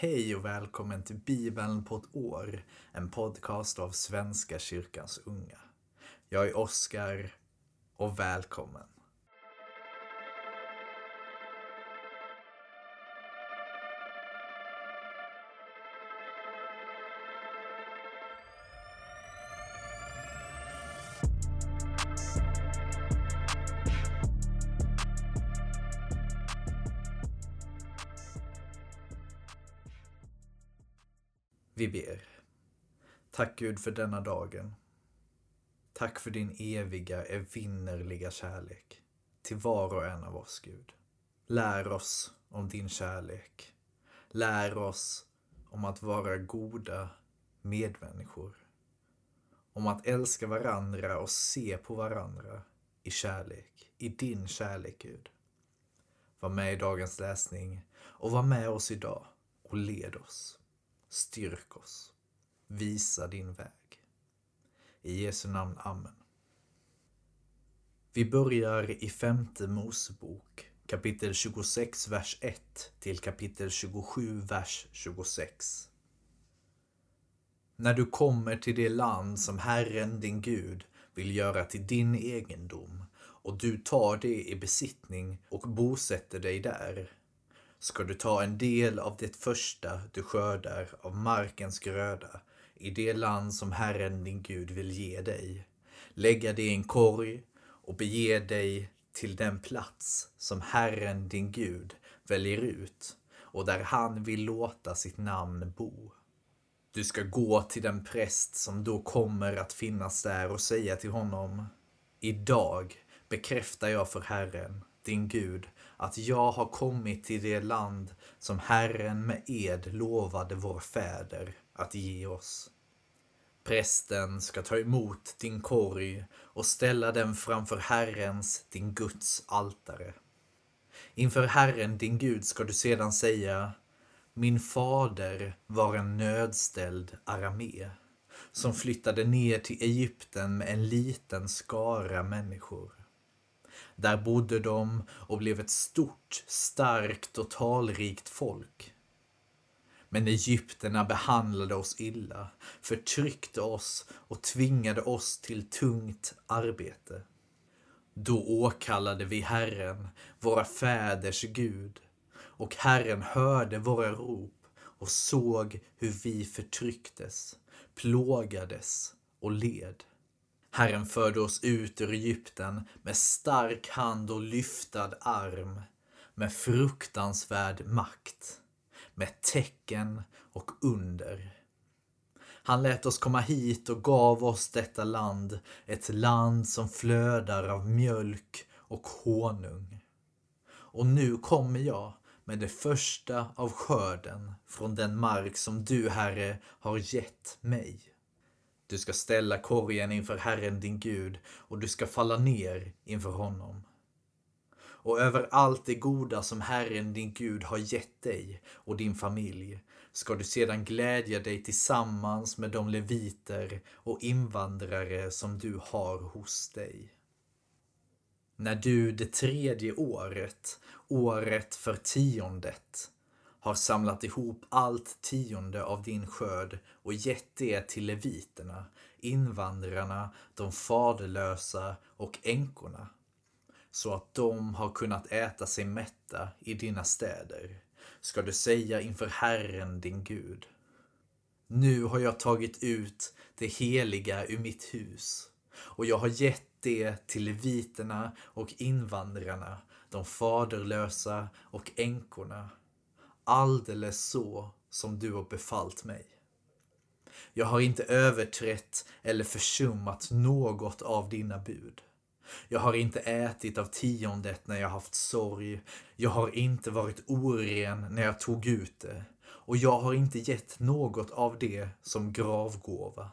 Hej och välkommen till Bibeln på ett år, en podcast av Svenska kyrkans unga. Jag är Oskar och välkommen. Vi ber. Tack Gud för denna dagen. Tack för din eviga, evinnerliga kärlek till var och en av oss, Gud. Lär oss om din kärlek. Lär oss om att vara goda medmänniskor. Om att älska varandra och se på varandra i kärlek, i din kärlek, Gud. Var med i dagens läsning och var med oss idag och led oss. Styrk oss. Visa din väg. I Jesu namn. Amen. Vi börjar i femte Mosebok, kapitel 26, vers 1 till kapitel 27, vers 26. När du kommer till det land som Herren, din Gud, vill göra till din egendom och du tar det i besittning och bosätter dig där ska du ta en del av det första du skördar av markens gröda i det land som Herren din Gud vill ge dig. Lägga det i en korg och bege dig till den plats som Herren din Gud väljer ut och där han vill låta sitt namn bo. Du ska gå till den präst som då kommer att finnas där och säga till honom Idag bekräftar jag för Herren, din Gud, att jag har kommit till det land som Herren med ed lovade vår fäder att ge oss. Prästen ska ta emot din korg och ställa den framför Herrens, din Guds altare. Inför Herren, din Gud, ska du sedan säga Min fader var en nödställd aramé som flyttade ner till Egypten med en liten skara människor. Där bodde de och blev ett stort, starkt och talrikt folk. Men egyptierna behandlade oss illa, förtryckte oss och tvingade oss till tungt arbete. Då åkallade vi Herren, våra fäders Gud, och Herren hörde våra rop och såg hur vi förtrycktes, plågades och led. Herren förde oss ut ur Egypten med stark hand och lyftad arm, med fruktansvärd makt, med tecken och under. Han lät oss komma hit och gav oss detta land, ett land som flödar av mjölk och honung. Och nu kommer jag med det första av skörden från den mark som du, Herre, har gett mig. Du ska ställa korgen inför Herren din Gud och du ska falla ner inför honom. Och över allt det goda som Herren din Gud har gett dig och din familj ska du sedan glädja dig tillsammans med de leviter och invandrare som du har hos dig. När du det tredje året, året för tiondet, har samlat ihop allt tionde av din skörd och gett det till leviterna, invandrarna, de faderlösa och änkorna, så att de har kunnat äta sig mätta i dina städer, ska du säga inför Herren din Gud. Nu har jag tagit ut det heliga ur mitt hus och jag har gett det till leviterna och invandrarna, de faderlösa och änkorna alldeles så som du har befallt mig. Jag har inte överträtt eller försummat något av dina bud. Jag har inte ätit av tiondet när jag haft sorg. Jag har inte varit oren när jag tog ut det. Och jag har inte gett något av det som gravgåva.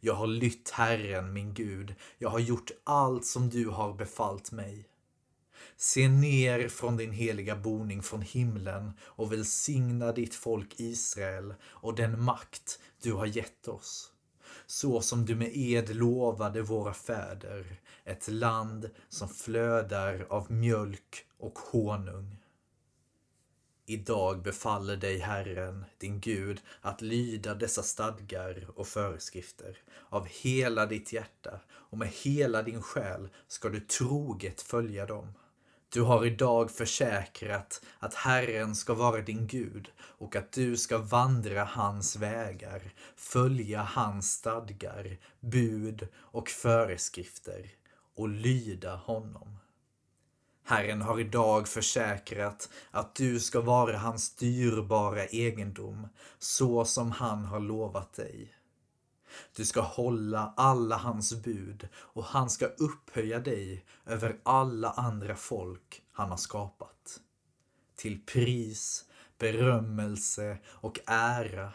Jag har lytt Herren, min Gud. Jag har gjort allt som du har befallt mig. Se ner från din heliga boning från himlen och välsigna ditt folk Israel och den makt du har gett oss. Så som du med ed lovade våra fäder, ett land som flödar av mjölk och honung. Idag befaller dig Herren, din Gud, att lyda dessa stadgar och föreskrifter. Av hela ditt hjärta och med hela din själ ska du troget följa dem. Du har idag försäkrat att Herren ska vara din Gud och att du ska vandra hans vägar, följa hans stadgar, bud och föreskrifter och lyda honom. Herren har idag försäkrat att du ska vara hans dyrbara egendom, så som han har lovat dig. Du ska hålla alla hans bud och han ska upphöja dig över alla andra folk han har skapat. Till pris, berömmelse och ära.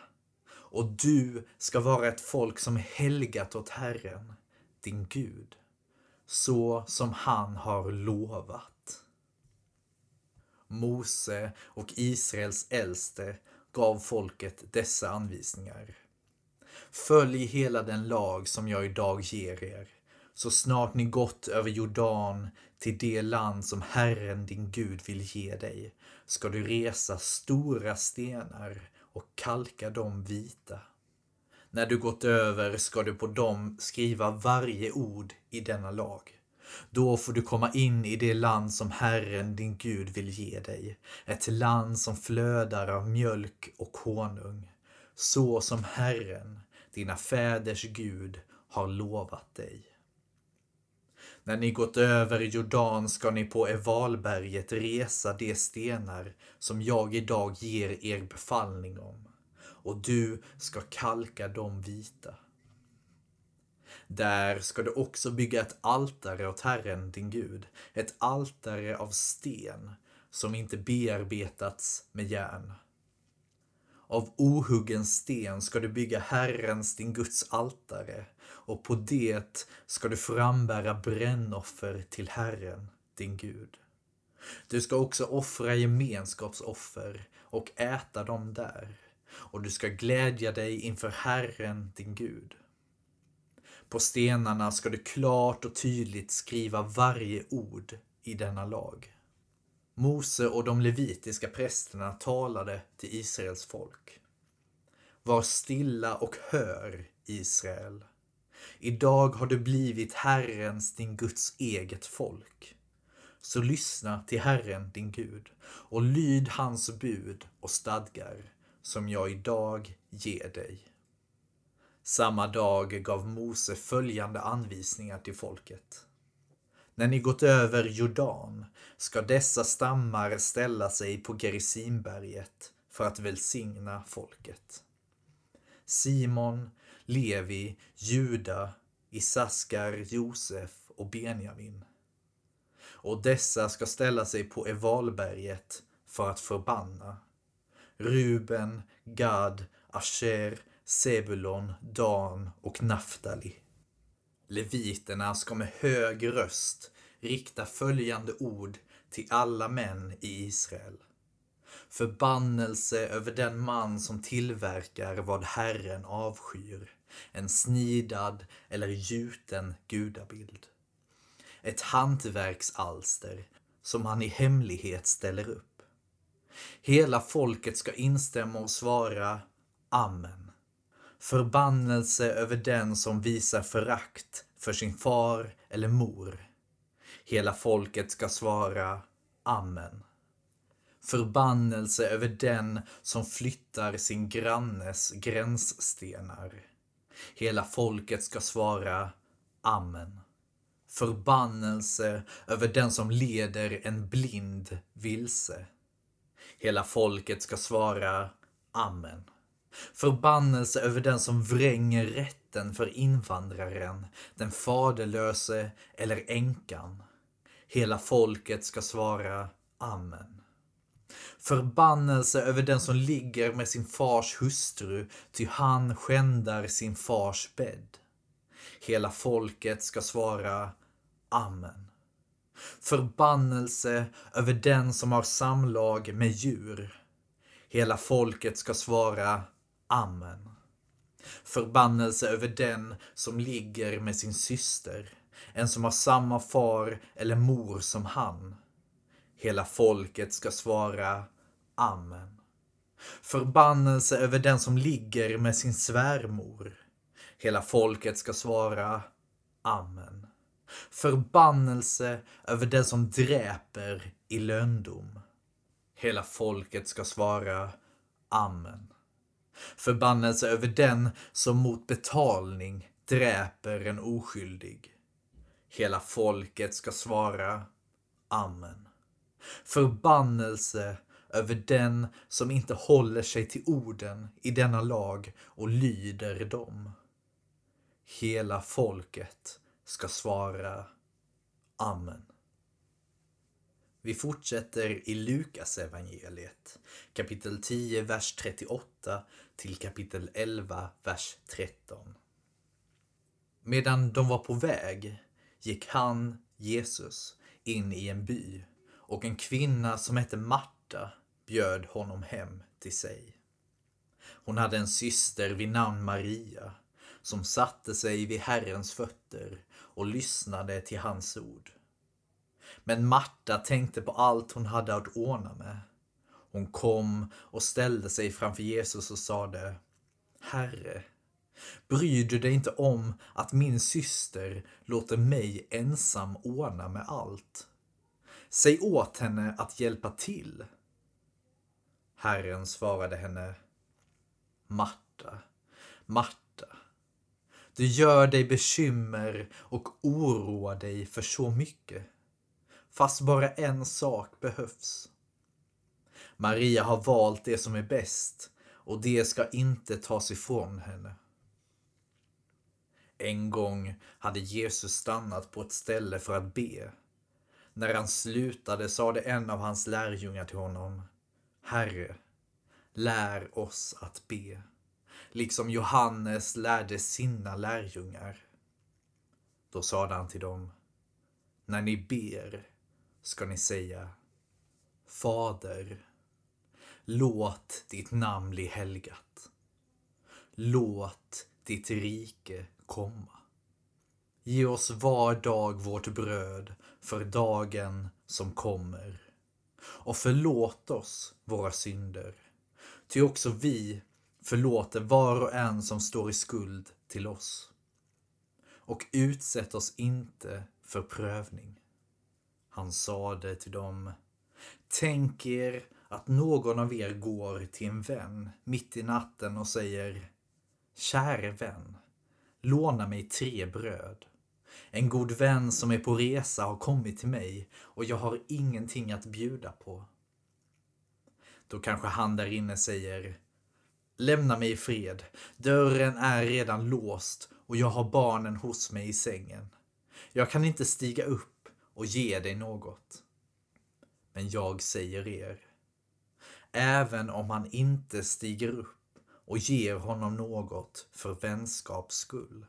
Och du ska vara ett folk som helgat åt Herren, din Gud, så som han har lovat. Mose och Israels äldste gav folket dessa anvisningar. Följ hela den lag som jag idag ger er, så snart ni gått över Jordan till det land som Herren din Gud vill ge dig, ska du resa stora stenar och kalka dem vita. När du gått över ska du på dem skriva varje ord i denna lag. Då får du komma in i det land som Herren din Gud vill ge dig. Ett land som flödar av mjölk och honung. Så som Herren, dina fäders Gud, har lovat dig. När ni gått över Jordan ska ni på Evalberget resa de stenar som jag idag ger er befallning om, och du ska kalka dem vita. Där ska du också bygga ett altare åt Herren din Gud, ett altare av sten som inte bearbetats med järn. Av ohuggen sten ska du bygga Herrens, din Guds altare och på det ska du frambära brännoffer till Herren, din Gud. Du ska också offra gemenskapsoffer och äta dem där och du ska glädja dig inför Herren, din Gud. På stenarna ska du klart och tydligt skriva varje ord i denna lag. Mose och de levitiska prästerna talade till Israels folk. Var stilla och hör, Israel. Idag har du blivit Herrens, din Guds eget folk. Så lyssna till Herren, din Gud, och lyd hans bud och stadgar, som jag idag ger dig. Samma dag gav Mose följande anvisningar till folket. När ni gått över Jordan ska dessa stammar ställa sig på Gerisimberget för att välsigna folket. Simon, Levi, Juda, Isaskar, Josef och Benjamin. Och dessa ska ställa sig på Evalberget för att förbanna. Ruben, Gad, Asher, Sebulon, Dan och Naftali. Leviterna ska med hög röst rikta följande ord till alla män i Israel. Förbannelse över den man som tillverkar vad Herren avskyr, en snidad eller gjuten gudabild. Ett hantverksalster som han i hemlighet ställer upp. Hela folket ska instämma och svara Amen. Förbannelse över den som visar förakt för sin far eller mor. Hela folket ska svara Amen. Förbannelse över den som flyttar sin grannes gränsstenar. Hela folket ska svara Amen. Förbannelse över den som leder en blind vilse. Hela folket ska svara Amen. Förbannelse över den som vränger rätten för invandraren, den faderlöse eller änkan. Hela folket ska svara Amen. Förbannelse över den som ligger med sin fars hustru, ty han skändar sin fars bädd. Hela folket ska svara Amen. Förbannelse över den som har samlag med djur. Hela folket ska svara Amen. Förbannelse över den som ligger med sin syster, en som har samma far eller mor som han. Hela folket ska svara Amen. Förbannelse över den som ligger med sin svärmor. Hela folket ska svara Amen. Förbannelse över den som dräper i löndom. Hela folket ska svara Amen. Förbannelse över den som mot betalning dräper en oskyldig. Hela folket ska svara Amen. Förbannelse över den som inte håller sig till orden i denna lag och lyder dem. Hela folket ska svara Amen. Vi fortsätter i Lukas evangeliet, kapitel 10, vers 38 till kapitel 11, vers 13. Medan de var på väg gick han, Jesus, in i en by och en kvinna som hette Marta bjöd honom hem till sig. Hon hade en syster vid namn Maria som satte sig vid Herrens fötter och lyssnade till hans ord. Men Marta tänkte på allt hon hade att ordna med. Hon kom och ställde sig framför Jesus och sade Herre, bryr du dig inte om att min syster låter mig ensam ordna med allt? Säg åt henne att hjälpa till. Herren svarade henne Marta, Marta, du gör dig bekymmer och oroar dig för så mycket. Fast bara en sak behövs. Maria har valt det som är bäst och det ska inte tas ifrån henne. En gång hade Jesus stannat på ett ställe för att be. När han slutade sade en av hans lärjungar till honom Herre, lär oss att be, liksom Johannes lärde sina lärjungar. Då sade han till dem, när ni ber ska ni säga Fader, låt ditt namn bli helgat. Låt ditt rike komma. Ge oss var dag vårt bröd för dagen som kommer. Och förlåt oss våra synder. Ty också vi förlåter var och en som står i skuld till oss. Och utsätt oss inte för prövning. Han sade till dem Tänk er att någon av er går till en vän mitt i natten och säger Käre vän, låna mig tre bröd. En god vän som är på resa har kommit till mig och jag har ingenting att bjuda på. Då kanske han där inne säger Lämna mig i fred. Dörren är redan låst och jag har barnen hos mig i sängen. Jag kan inte stiga upp och ge dig något. Men jag säger er, även om han inte stiger upp och ger honom något för vänskaps skull,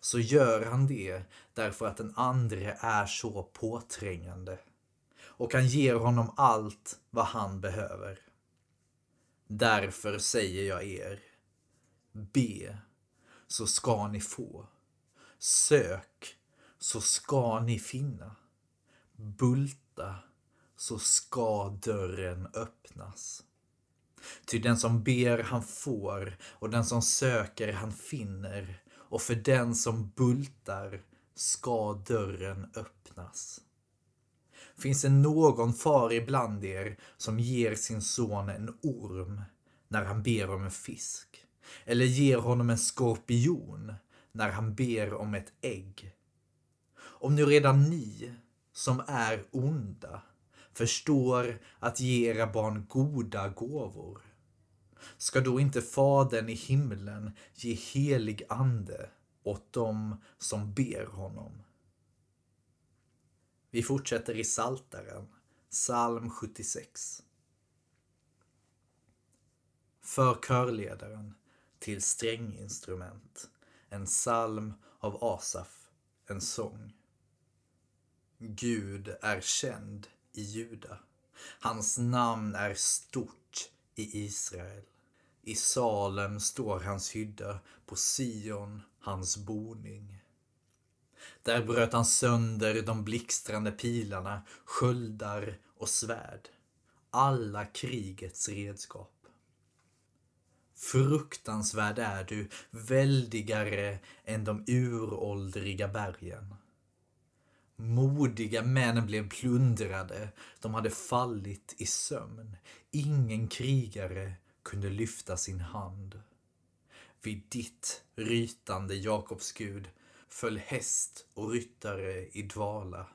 så gör han det därför att den andre är så påträngande och han ger honom allt vad han behöver. Därför säger jag er, be så ska ni få. Sök så ska ni finna. Bulta så ska dörren öppnas. Ty den som ber han får och den som söker han finner och för den som bultar ska dörren öppnas. Finns det någon far ibland er som ger sin son en orm när han ber om en fisk? Eller ger honom en skorpion när han ber om ett ägg? Om nu redan ni, som är onda, förstår att ge era barn goda gåvor, ska då inte Fadern i himlen ge helig ande åt dem som ber honom? Vi fortsätter i Saltaren, psalm 76. För körledaren till stränginstrument, en psalm av Asaf, en sång. Gud är känd i Juda. Hans namn är stort i Israel. I Salem står hans hydda, på Sion hans boning. Där bröt han sönder de blixtrande pilarna, sköldar och svärd. alla krigets redskap. Fruktansvärd är du, väldigare än de uråldriga bergen. Modiga män blev plundrade, de hade fallit i sömn. Ingen krigare kunde lyfta sin hand. Vid ditt rytande Jakobsgud föll häst och ryttare i dvala.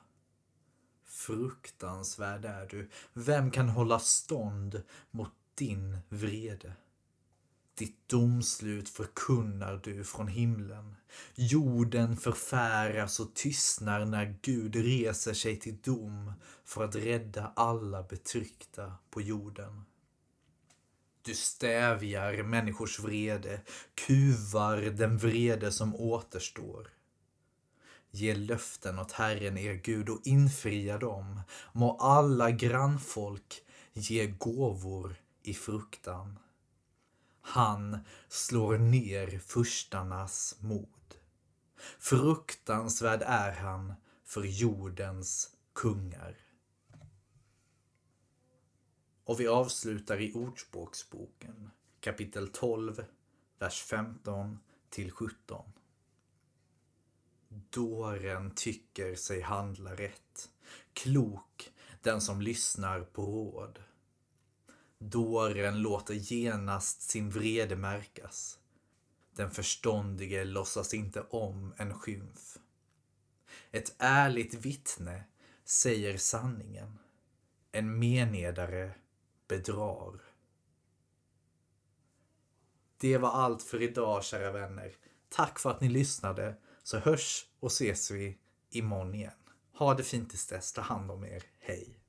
Fruktansvärd är du, vem kan hålla stånd mot din vrede? Ditt domslut förkunnar du från himlen. Jorden förfäras och tystnar när Gud reser sig till dom för att rädda alla betryckta på jorden. Du stävjar människors vrede, kuvar den vrede som återstår. Ge löften åt Herren er Gud och infria dem. Må alla grannfolk ge gåvor i fruktan. Han slår ner furstarnas mod. Fruktansvärd är han för jordens kungar. Och vi avslutar i Ordspråksboken kapitel 12, vers 15 till 17. Dåren tycker sig handla rätt, klok den som lyssnar på råd. Dåren låter genast sin vrede märkas. Den förståndige låtsas inte om en skymf. Ett ärligt vittne säger sanningen. En menedare bedrar. Det var allt för idag kära vänner. Tack för att ni lyssnade så hörs och ses vi imorgon igen. Ha det fint tills dess. Ta hand om er. Hej!